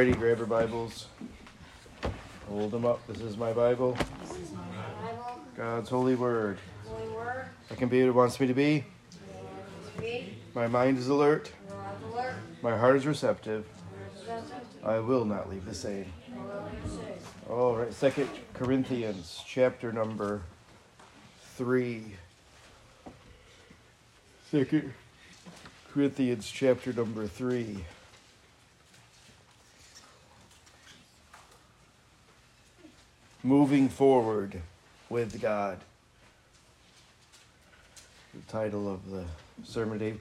Alrighty, grab your Bibles. Hold them up. This is my Bible. Bible, God's holy word. Holy Word, I can be what it wants me to be. My mind is alert. alert, My heart is receptive. receptive, I will not leave the same. All right, Second Corinthians, chapter number three. Second Corinthians, chapter number three. Moving forward with God. The title of the sermon today.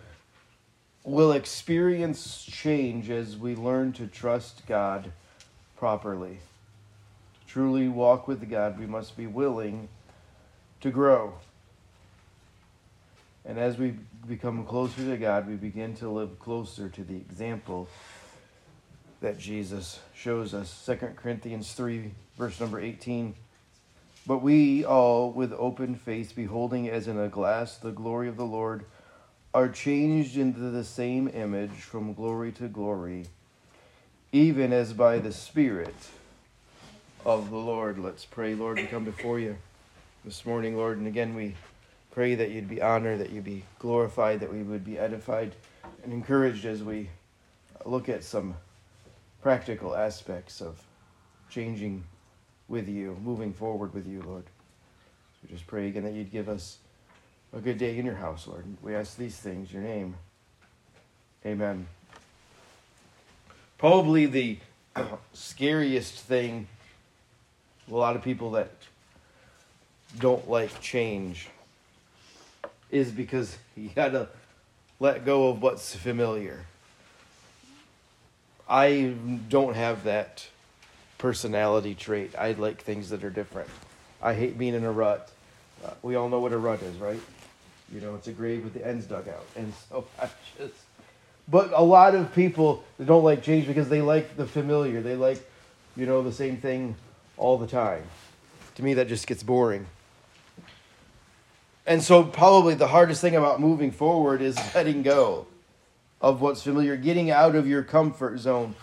Will experience change as we learn to trust God properly To truly walk with God, we must be willing to grow. And as we become closer to God, we begin to live closer to the example that Jesus shows us. 2 Corinthians 3, verse number 18. But we all, with open face, beholding as in a glass the glory of the Lord, are changed into the same image from glory to glory, even as by the Spirit of the Lord. Let's pray, Lord, we come before you this morning, Lord, and again we pray that you'd be honored, that you'd be glorified, that we would be edified and encouraged as we look at some practical aspects of changing with you, moving forward with you, Lord. We just pray again that you'd give us a good day in your house, Lord. We ask these things, in your name. Amen. Probably the scariest thing a lot of people that don't like change is because you gotta let go of what's familiar. I don't have that personality trait. I like things that are different. I hate being in a rut. Uh, we all know what a rut is, right? You know, it's a grave with the ends dug out. And so I just. But a lot of people don't like change because they like the familiar. They like, you know, the same thing all the time. To me, that just gets boring. And so, probably the hardest thing about moving forward is letting go of what's familiar, getting out of your comfort zone.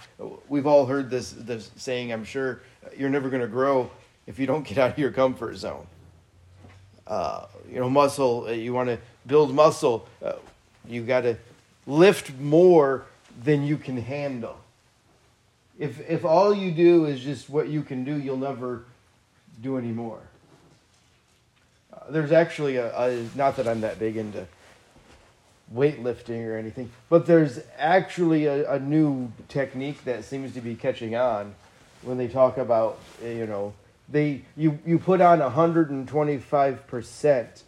We've all heard this, this saying, I'm sure you're never going to grow if you don't get out of your comfort zone. Uh, you know, muscle, uh, you want to build muscle, uh, you got to lift more than you can handle if if all you do is just what you can do, you'll never do any more. Uh, there's actually a, a not that I'm that big into weightlifting or anything, but there's actually a, a new technique that seems to be catching on when they talk about eh, you know they you you put on 125 percent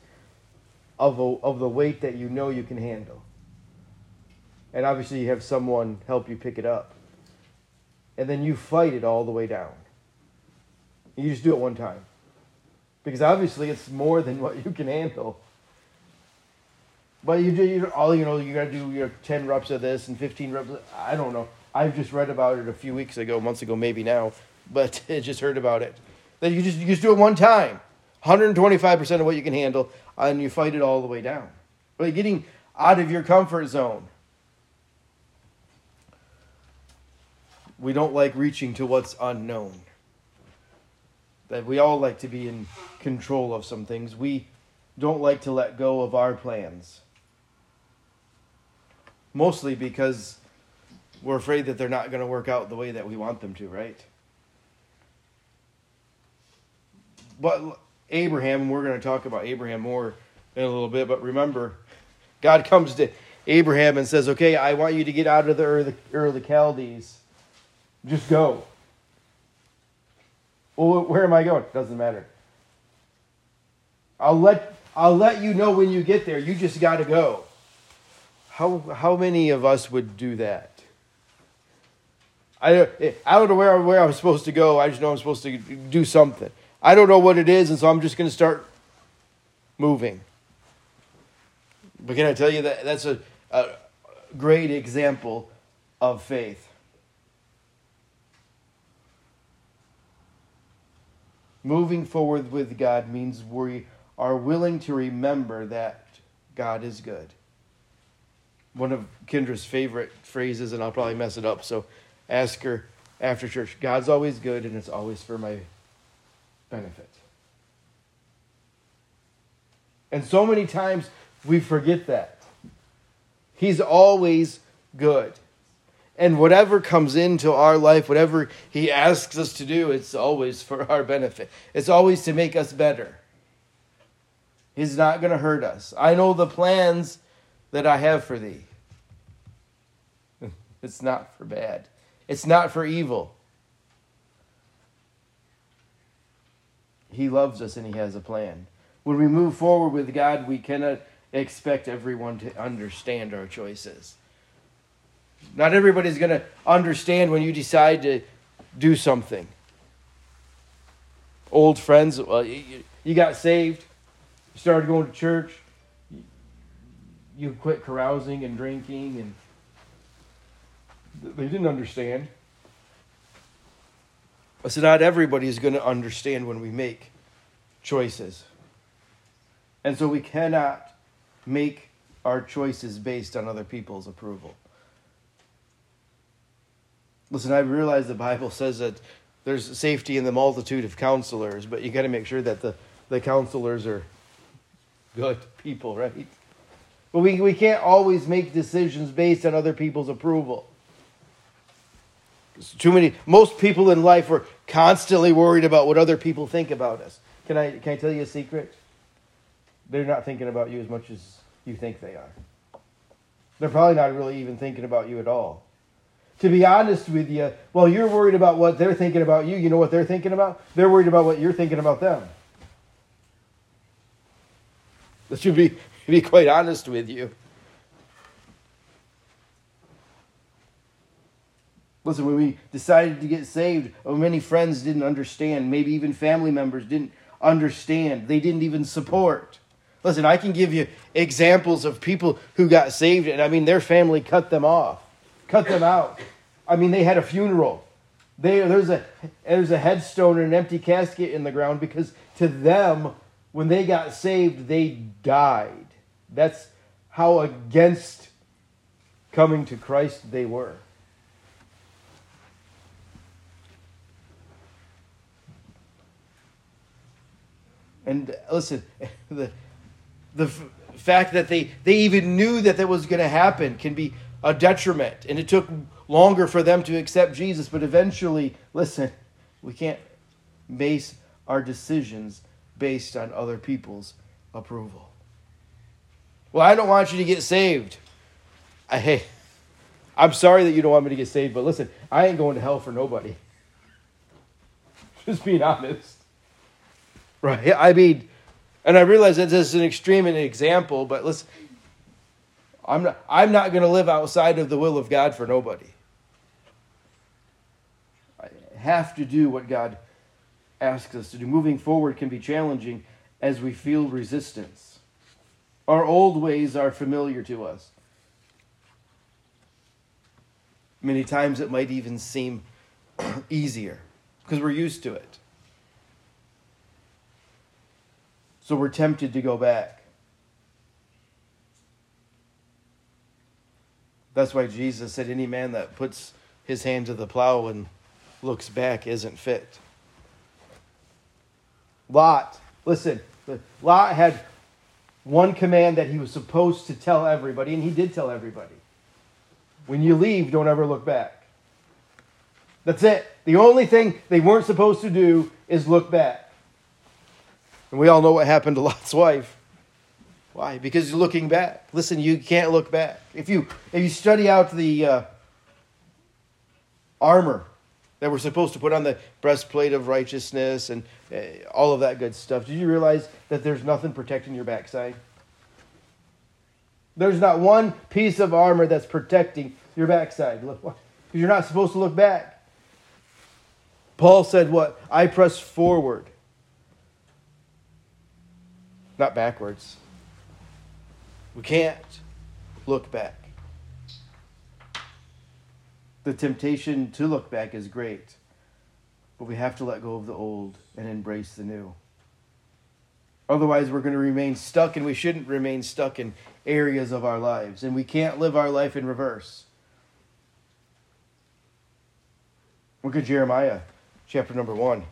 of a, of the weight that you know you can handle, and obviously you have someone help you pick it up and then you fight it all the way down. You just do it one time. Because obviously it's more than what you can handle. But you do you, all you know you got to do your 10 reps of this and 15 reps I don't know. I've just read about it a few weeks ago, months ago maybe now, but just heard about it. That you just you just do it one time. 125% of what you can handle and you fight it all the way down. But getting out of your comfort zone. we don't like reaching to what's unknown. That we all like to be in control of some things. We don't like to let go of our plans. Mostly because we're afraid that they're not going to work out the way that we want them to, right? But Abraham, we're going to talk about Abraham more in a little bit, but remember, God comes to Abraham and says, Okay, I want you to get out of the Ur, the, Ur the Chaldees just go. Well, where am I going? Doesn't matter. I'll let I'll let you know when you get there. You just got to go. How how many of us would do that? I I don't know where where I'm supposed to go. I just know I'm supposed to do something. I don't know what it is, and so I'm just going to start moving. But can I tell you that that's a, a great example of faith. Moving forward with God means we are willing to remember that God is good. One of Kendra's favorite phrases, and I'll probably mess it up, so ask her after church. God's always good and it's always for my benefit. And so many times we forget that. He's always good. And whatever comes into our life, whatever He asks us to do, it's always for our benefit. It's always to make us better. He's not going to hurt us. I know the plans that I have for thee. It's not for bad, it's not for evil. He loves us and He has a plan. When we move forward with God, we cannot expect everyone to understand our choices. Not everybody's going to understand when you decide to do something. Old friends, well, you, you got saved, started going to church, you quit carousing and drinking, and they didn't understand. But so, not everybody is going to understand when we make choices. And so, we cannot make our choices based on other people's approval. Listen, I realize the Bible says that there's safety in the multitude of counselors, but you got to make sure that the, the counselors are good people, right? But we, we can't always make decisions based on other people's approval. too many, most people in life are constantly worried about what other people think about us. Can I, can I tell you a secret? They're not thinking about you as much as you think they are. They're probably not really even thinking about you at all to be honest with you, while you're worried about what they're thinking about you, you know what they're thinking about? They're worried about what you're thinking about them. Let's be, be quite honest with you. Listen, when we decided to get saved, oh, many friends didn't understand. Maybe even family members didn't understand. They didn't even support. Listen, I can give you examples of people who got saved, and I mean, their family cut them off cut them out. I mean, they had a funeral. They, there's, a, there's a headstone and an empty casket in the ground because to them, when they got saved, they died. That's how against coming to Christ they were. And listen, the, the fact that they, they even knew that that was going to happen can be a detriment. And it took longer for them to accept Jesus, but eventually, listen, we can't base our decisions based on other people's approval. Well, I don't want you to get saved. I, hey, I'm sorry that you don't want me to get saved, but listen, I ain't going to hell for nobody. Just being honest. Right? I mean, and I realize that this is an extreme an example, but listen, I'm not, I'm not going to live outside of the will of God for nobody. I have to do what God asks us to do. Moving forward can be challenging as we feel resistance. Our old ways are familiar to us. Many times it might even seem easier because we're used to it. So we're tempted to go back. That's why Jesus said, Any man that puts his hand to the plow and looks back isn't fit. Lot, listen, Lot had one command that he was supposed to tell everybody, and he did tell everybody. When you leave, don't ever look back. That's it. The only thing they weren't supposed to do is look back. And we all know what happened to Lot's wife. Why? Because you're looking back. Listen, you can't look back. If you if you study out the uh, armor that we're supposed to put on the breastplate of righteousness and uh, all of that good stuff, did you realize that there's nothing protecting your backside? There's not one piece of armor that's protecting your backside. You're not supposed to look back. Paul said, "What? I press forward, not backwards." We can't look back. The temptation to look back is great, but we have to let go of the old and embrace the new. Otherwise, we're going to remain stuck, and we shouldn't remain stuck in areas of our lives. And we can't live our life in reverse. Look at Jeremiah chapter number 1.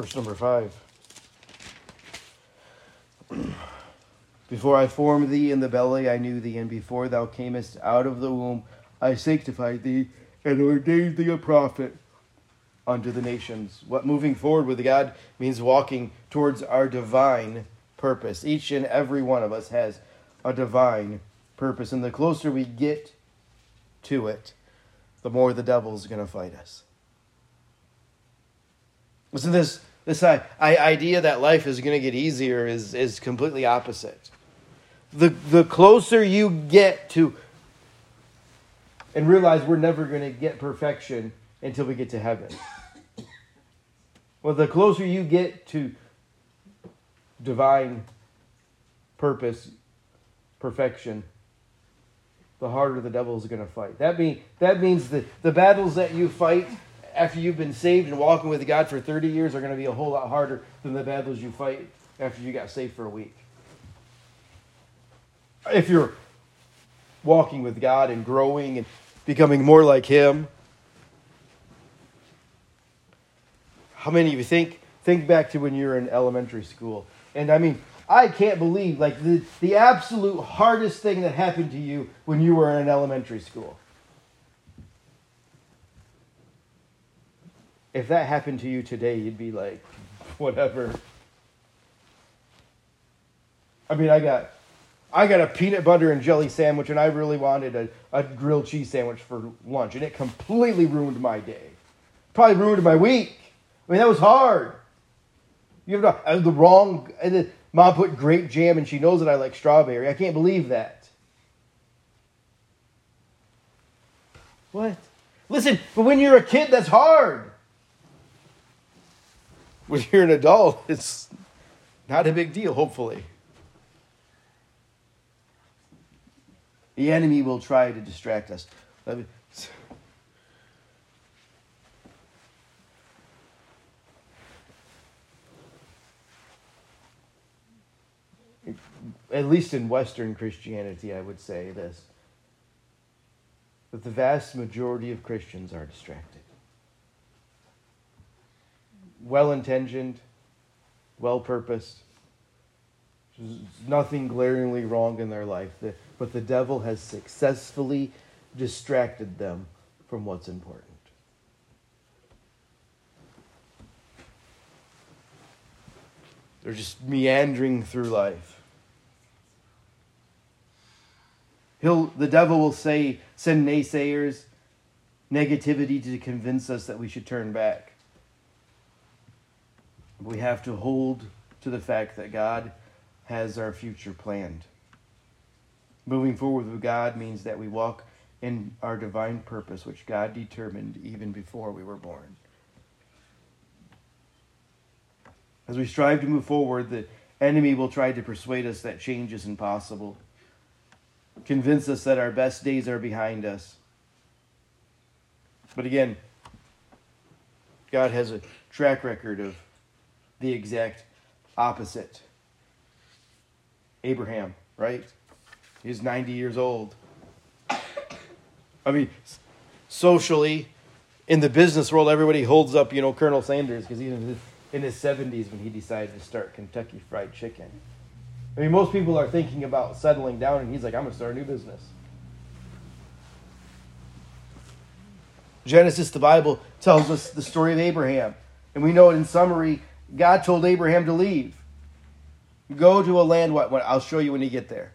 Verse number 5. Before I formed thee in the belly, I knew thee, and before thou camest out of the womb, I sanctified thee and ordained thee a prophet unto the nations. What moving forward with God means walking towards our divine purpose. Each and every one of us has a divine purpose, and the closer we get to it, the more the devil's going to fight us. Listen, to this this idea that life is going to get easier is, is completely opposite. The, the closer you get to, and realize we're never going to get perfection until we get to heaven. Well, the closer you get to divine purpose, perfection, the harder the devil is going to fight. That, mean, that means that the battles that you fight after you've been saved and walking with God for 30 years are going to be a whole lot harder than the battles you fight after you got saved for a week. If you're walking with God and growing and becoming more like Him, how many of you think think back to when you were in elementary school? And I mean, I can't believe like the, the absolute hardest thing that happened to you when you were in elementary school. If that happened to you today, you'd be like, whatever. I mean, I got, I got a peanut butter and jelly sandwich, and I really wanted a, a grilled cheese sandwich for lunch, and it completely ruined my day. Probably ruined my week. I mean, that was hard. You have the, uh, the wrong. And mom put grape jam, and she knows that I like strawberry. I can't believe that. What? Listen, but when you're a kid, that's hard when you're an adult, it's not a big deal, hopefully. The enemy will try to distract us. At least in Western Christianity, I would say this that the vast majority of Christians are distracted well intentioned, well purposed. There's nothing glaringly wrong in their life, but the devil has successfully distracted them from what's important. They're just meandering through life. He'll, the devil will say, send naysayers, negativity to convince us that we should turn back. We have to hold to the fact that God has our future planned. Moving forward with God means that we walk in our divine purpose, which God determined even before we were born. As we strive to move forward, the enemy will try to persuade us that change is impossible, convince us that our best days are behind us. But again, God has a track record of the exact opposite. Abraham, right? He's 90 years old. I mean, socially, in the business world, everybody holds up, you know, Colonel Sanders because he's in his 70s when he decided to start Kentucky Fried Chicken. I mean, most people are thinking about settling down, and he's like, I'm going to start a new business. Genesis, the Bible, tells us the story of Abraham. And we know it in summary God told Abraham to leave. Go to a land, what, I'll show you when you get there.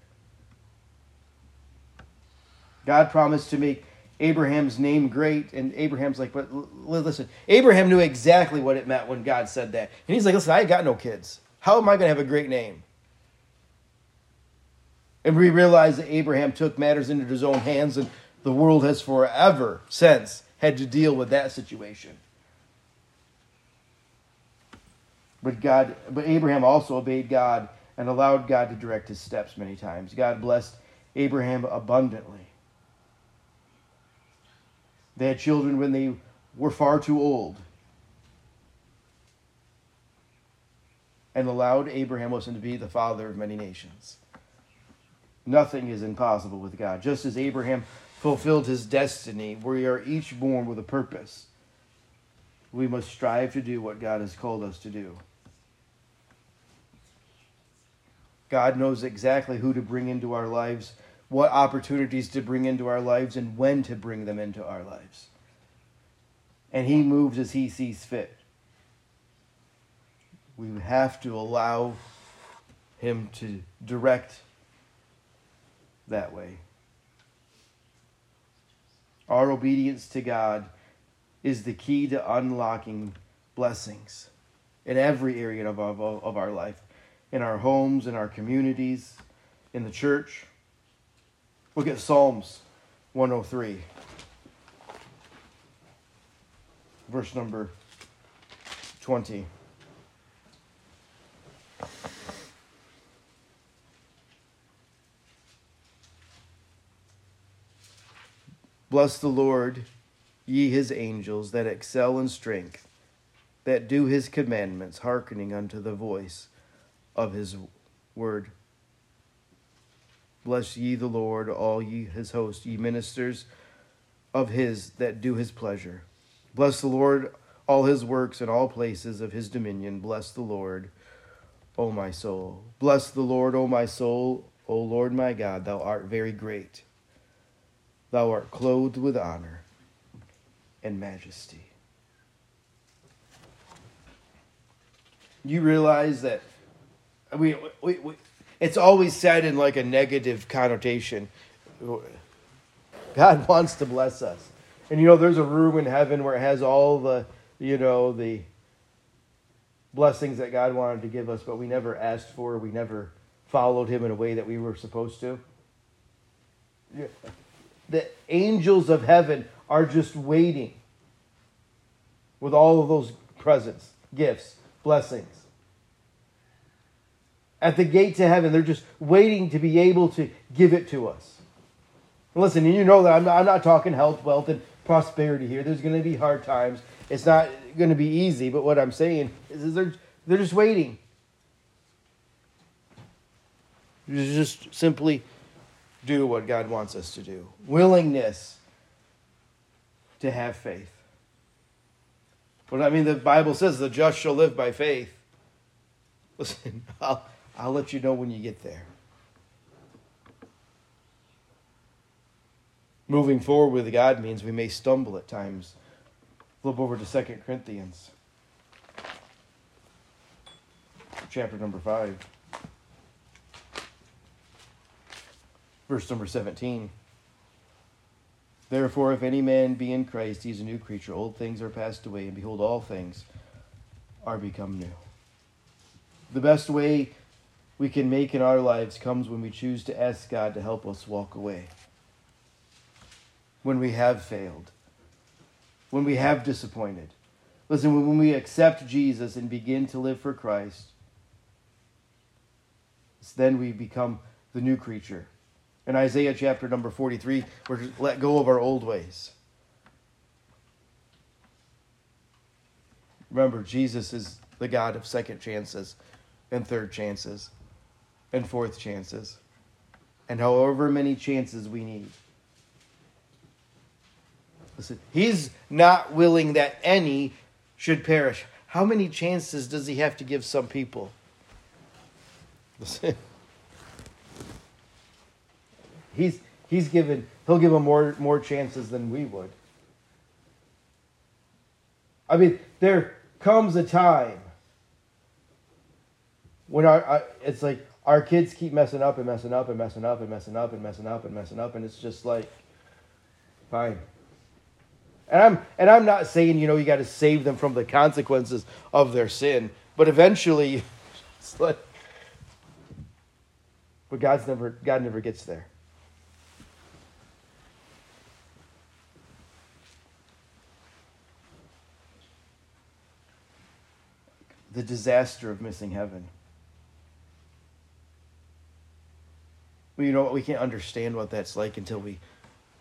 God promised to make Abraham's name great, and Abraham's like, but listen, Abraham knew exactly what it meant when God said that. And he's like, listen, I ain't got no kids. How am I going to have a great name? And we realize that Abraham took matters into his own hands, and the world has forever since had to deal with that situation. But God, but Abraham also obeyed God and allowed God to direct his steps many times. God blessed Abraham abundantly. They had children when they were far too old. And allowed Abraham listen to be the father of many nations. Nothing is impossible with God. Just as Abraham fulfilled his destiny, we are each born with a purpose. We must strive to do what God has called us to do. God knows exactly who to bring into our lives, what opportunities to bring into our lives, and when to bring them into our lives. And He moves as He sees fit. We have to allow Him to direct that way. Our obedience to God is the key to unlocking blessings in every area of our, of our life in our homes, in our communities, in the church. Look at Psalms 103, verse number 20. Bless the Lord, ye his angels that excel in strength, that do his commandments, hearkening unto the voice of his word. Bless ye the Lord, all ye his host, ye ministers of his that do his pleasure. Bless the Lord, all his works in all places of his dominion. Bless the Lord, O my soul. Bless the Lord, O my soul. O Lord my God, thou art very great. Thou art clothed with honor and majesty. You realize that we, we, we, it's always said in like a negative connotation. God wants to bless us. And you know, there's a room in heaven where it has all the, you know, the blessings that God wanted to give us, but we never asked for, we never followed Him in a way that we were supposed to. The angels of heaven are just waiting with all of those presents, gifts, blessings at the gate to heaven. They're just waiting to be able to give it to us. And listen, you know that I'm not, I'm not talking health, wealth, and prosperity here. There's going to be hard times. It's not going to be easy, but what I'm saying is they're, they're just waiting. Just simply do what God wants us to do. Willingness to have faith. But I mean, the Bible says the just shall live by faith. Listen, I'll, I'll let you know when you get there. Moving forward with God means we may stumble at times. Flip over to 2 Corinthians, chapter number 5, verse number 17. Therefore, if any man be in Christ, he is a new creature. Old things are passed away, and behold, all things are become new. The best way we can make in our lives comes when we choose to ask God to help us walk away. When we have failed, when we have disappointed. Listen, when we accept Jesus and begin to live for Christ, then we become the new creature. In Isaiah chapter number 43, we're to let go of our old ways. Remember, Jesus is the God of second chances and third chances and fourth chances, and however many chances we need. Listen, he's not willing that any should perish. How many chances does he have to give some people? Listen. He's he's given he'll give them more more chances than we would. I mean, there comes a time when our, it's like our kids keep messing up and messing up and messing up and messing up and messing up and messing up, and it's just like, fine. And I'm and I'm not saying you know you got to save them from the consequences of their sin, but eventually, it's like, but God's never God never gets there. The disaster of missing heaven. Well, you know what? We can't understand what that's like until we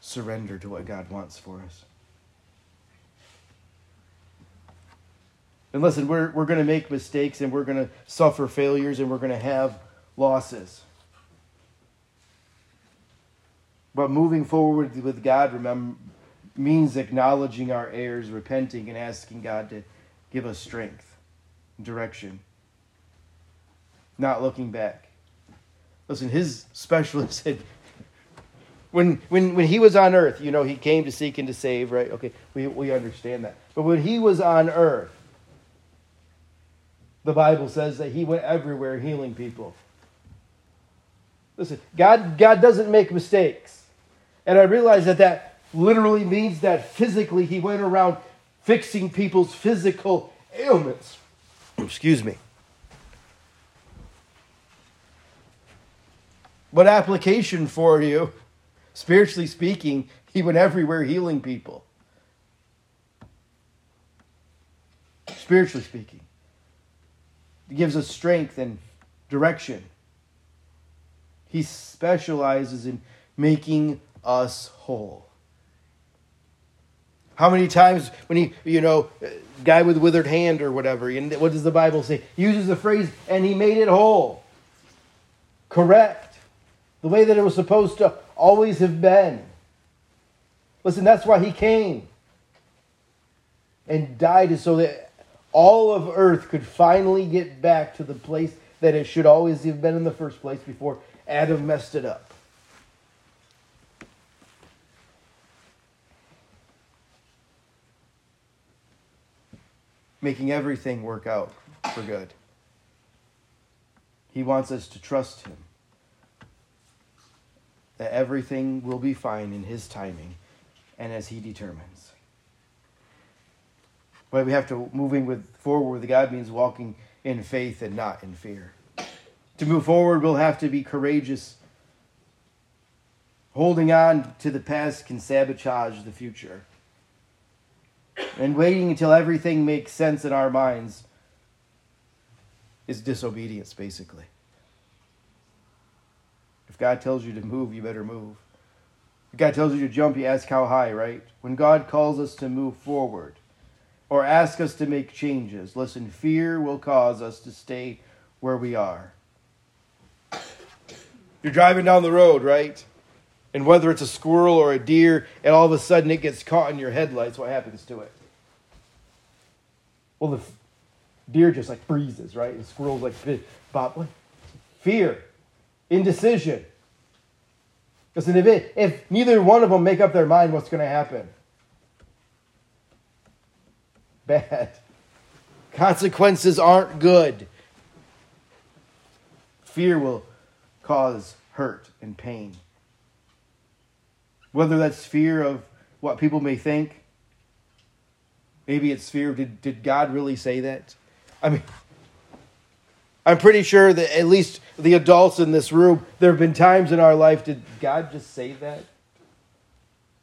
surrender to what God wants for us. And listen, we're, we're going to make mistakes and we're going to suffer failures and we're going to have losses. But moving forward with God, remember, means acknowledging our errors, repenting, and asking God to give us strength, direction, not looking back. Listen, his specialist said, when, when, when he was on earth, you know, he came to seek and to save, right? Okay, we, we understand that. But when he was on earth, the Bible says that he went everywhere healing people. Listen, God, God doesn't make mistakes. And I realize that that literally means that physically he went around fixing people's physical ailments. Excuse me. But application for you, spiritually speaking, he went everywhere healing people. Spiritually speaking, he gives us strength and direction. He specializes in making us whole. How many times when he, you know, guy with withered hand or whatever, and what does the Bible say? He uses the phrase, and he made it whole. Correct. The way that it was supposed to always have been. Listen, that's why he came and died so that all of earth could finally get back to the place that it should always have been in the first place before Adam messed it up. making everything work out for good. He wants us to trust Him, that everything will be fine in His timing and as He determines. But we have to moving with forward with God means walking in faith and not in fear. To move forward, we'll have to be courageous. Holding on to the past can sabotage the future and waiting until everything makes sense in our minds is disobedience, basically. If God tells you to move, you better move. If God tells you to jump, you ask how high, right? When God calls us to move forward or ask us to make changes, listen, fear will cause us to stay where we are. You're driving down the road, right? And whether it's a squirrel or a deer, and all of a sudden it gets caught in your headlights, what happens to it? Well, the deer just like freezes, right? And squirrel's like, Bob, Fear, indecision. Because if, it, if neither one of them make up their mind, what's going to happen? Bad. Consequences aren't good. Fear will cause hurt and pain. Whether that's fear of what people may think, maybe it's fear. Did, did God really say that? I mean, I'm pretty sure that at least the adults in this room, there have been times in our life, did God just say that?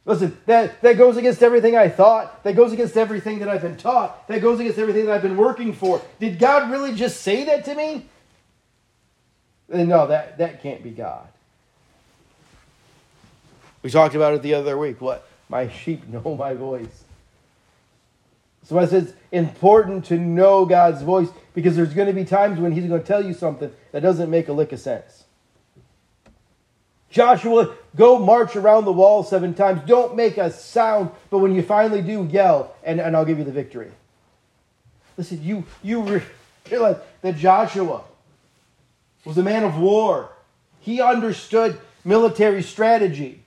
Listen, that, that goes against everything I thought. That goes against everything that I've been taught. That goes against everything that I've been working for. Did God really just say that to me? No, that, that can't be God. We talked about it the other week. What? My sheep know my voice. So I said it's important to know God's voice because there's going to be times when He's going to tell you something that doesn't make a lick of sense. Joshua, go march around the wall seven times. Don't make a sound, but when you finally do, yell, and, and I'll give you the victory. Listen, you, you realize that Joshua was a man of war. He understood military strategy.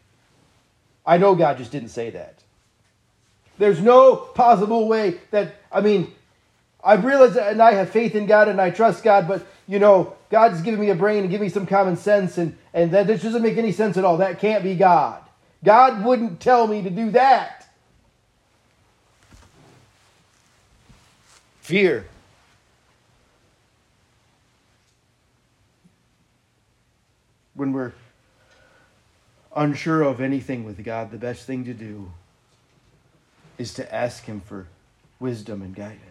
I know God just didn't say that. There's no possible way that, I mean, I realize that, and I have faith in God and I trust God, but, you know, God's given me a brain and giving me some common sense, and, and that just doesn't make any sense at all. That can't be God. God wouldn't tell me to do that. Fear. When we're unsure of anything with God, the best thing to do is to ask Him for wisdom and guidance.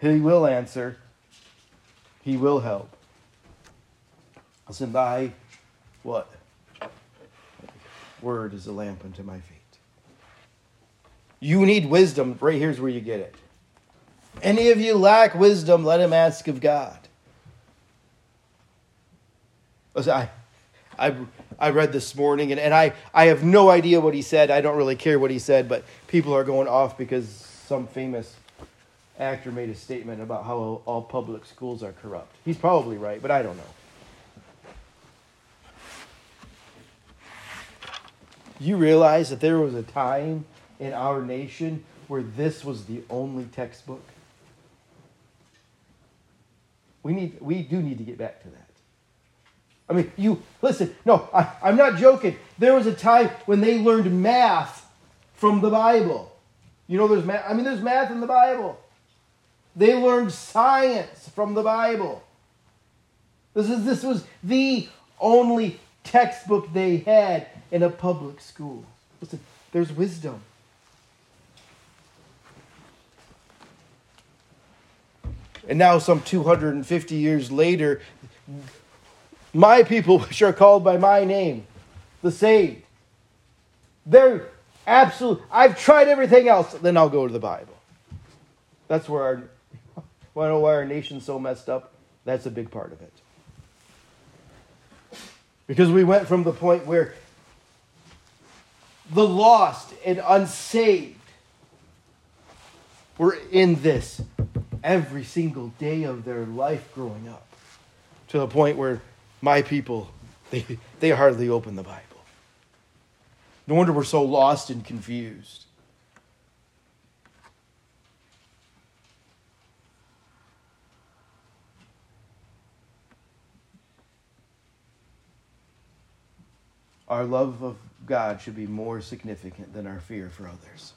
He will answer, He will help. Listen, thy what? Word is a lamp unto my feet. You need wisdom. Right here's where you get it. Any of you lack wisdom, let him ask of God. Listen, I, I, I read this morning, and, and I, I have no idea what he said. I don't really care what he said, but people are going off because some famous actor made a statement about how all public schools are corrupt. He's probably right, but I don't know. You realize that there was a time in our nation where this was the only textbook? We need we do need to get back to that. I mean, you listen, no, I, I'm not joking. There was a time when they learned math from the Bible. You know, there's math. I mean, there's math in the Bible. They learned science from the Bible. This is this was the only textbook they had in a public school. Listen, there's wisdom. And now, some 250 years later, my people, which are called by my name, the saved, they're absolute. I've tried everything else, then I'll go to the Bible. That's where our, I know why our nation's so messed up. That's a big part of it. Because we went from the point where the lost and unsaved were in this every single day of their life growing up to the point where my people they, they hardly open the bible no wonder we're so lost and confused our love of god should be more significant than our fear for others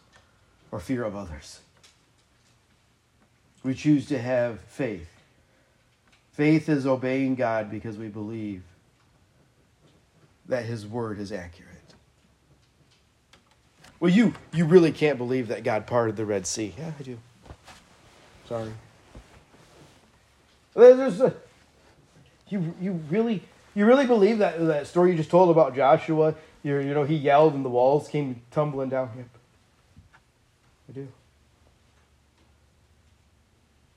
or fear of others we choose to have faith. Faith is obeying God because we believe that His word is accurate. Well, you, you really can't believe that God parted the Red Sea. Yeah, I do. Sorry. There's a, you, you really you really believe that that story you just told about Joshua? You you know he yelled and the walls came tumbling down. Yep. I do.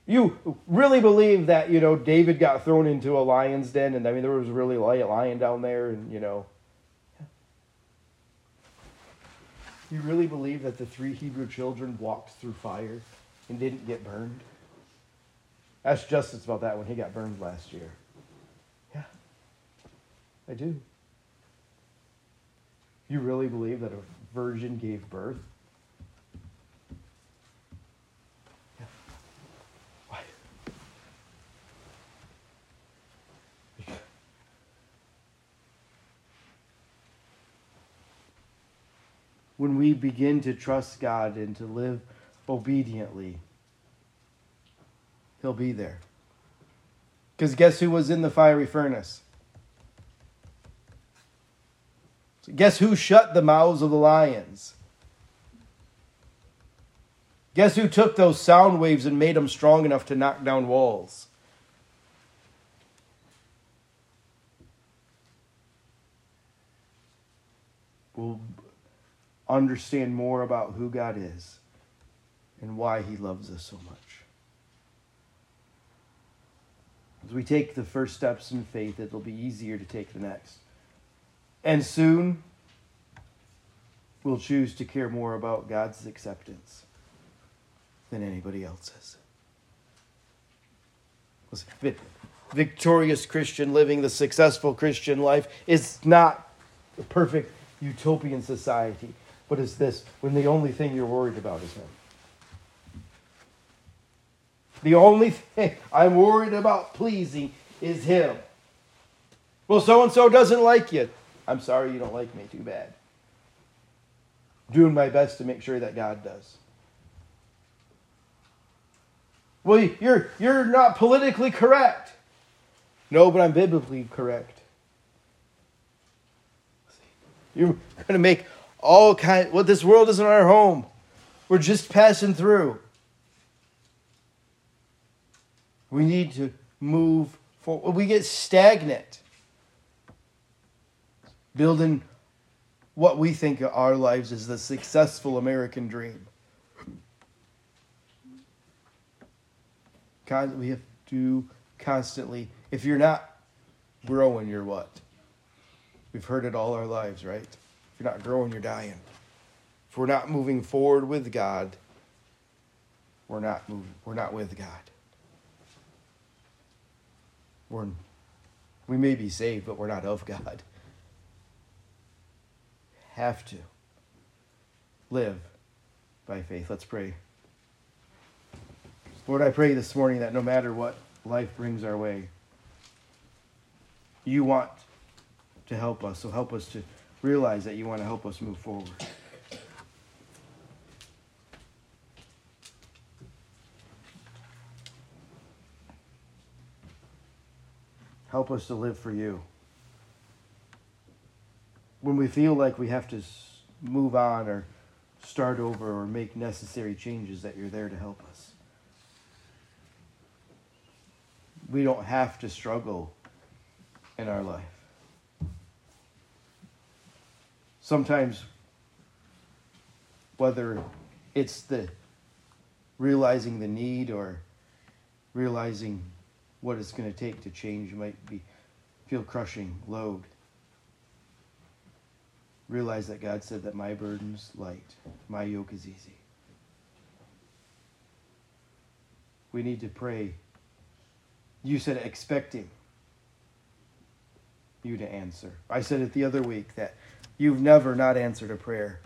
You really believe that, you know, David got thrown into a lion's den and I mean there was really a lion down there and, you know. You really believe that the three Hebrew children walked through fire and didn't get burned? Ask Justice about that when he got burned last year. Yeah, I do. You really believe that a virgin gave birth? When we begin to trust God and to live obediently, He'll be there. Because guess who was in the fiery furnace? Guess who shut the mouths of the lions? Guess who took those sound waves and made them strong enough to knock down walls? Well, understand more about who God is and why He loves us so much. As we take the first steps in faith, it'll be easier to take the next. And soon, we'll choose to care more about God's acceptance than anybody else's. Victorious Christian living, the successful Christian life is not a perfect utopian society. What is this when the only thing you're worried about is Him? The only thing I'm worried about pleasing is Him. Well, so and so doesn't like you. I'm sorry you don't like me. Too bad. Doing my best to make sure that God does. Well, you're, you're not politically correct. No, but I'm biblically correct. You're going to make all kind well this world isn't our home we're just passing through we need to move forward we get stagnant building what we think of our lives as the successful american dream we have to constantly. If you're not growing, you're what? We've heard it all our lives, right? You're not growing, you're dying. If we're not moving forward with God, we're not moving. We're not with God. We're, we may be saved, but we're not of God. Have to live by faith. Let's pray. Lord, I pray this morning that no matter what life brings our way, you want to help us. So help us to realize that you want to help us move forward. Help us to live for you. When we feel like we have to move on or start over or make necessary changes, that you're there to help us. We don't have to struggle in our life. Sometimes, whether it's the realizing the need or realizing what it's going to take to change might be feel crushing load. Realize that god said that my burden's light my yoke is easy. We need to pray. You said expecting you to answer. I said it the other week that you've never not answered a prayer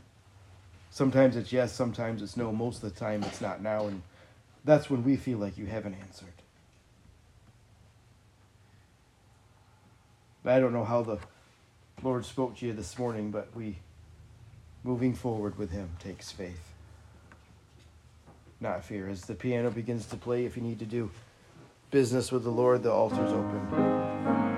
sometimes it's yes sometimes it's no most of the time it's not now and that's when we feel like you haven't answered I don't know how the Lord spoke to you this morning, but we, moving forward with Him, takes faith, not fear. As the piano begins to play, if you need to do business with the Lord, the altar's open.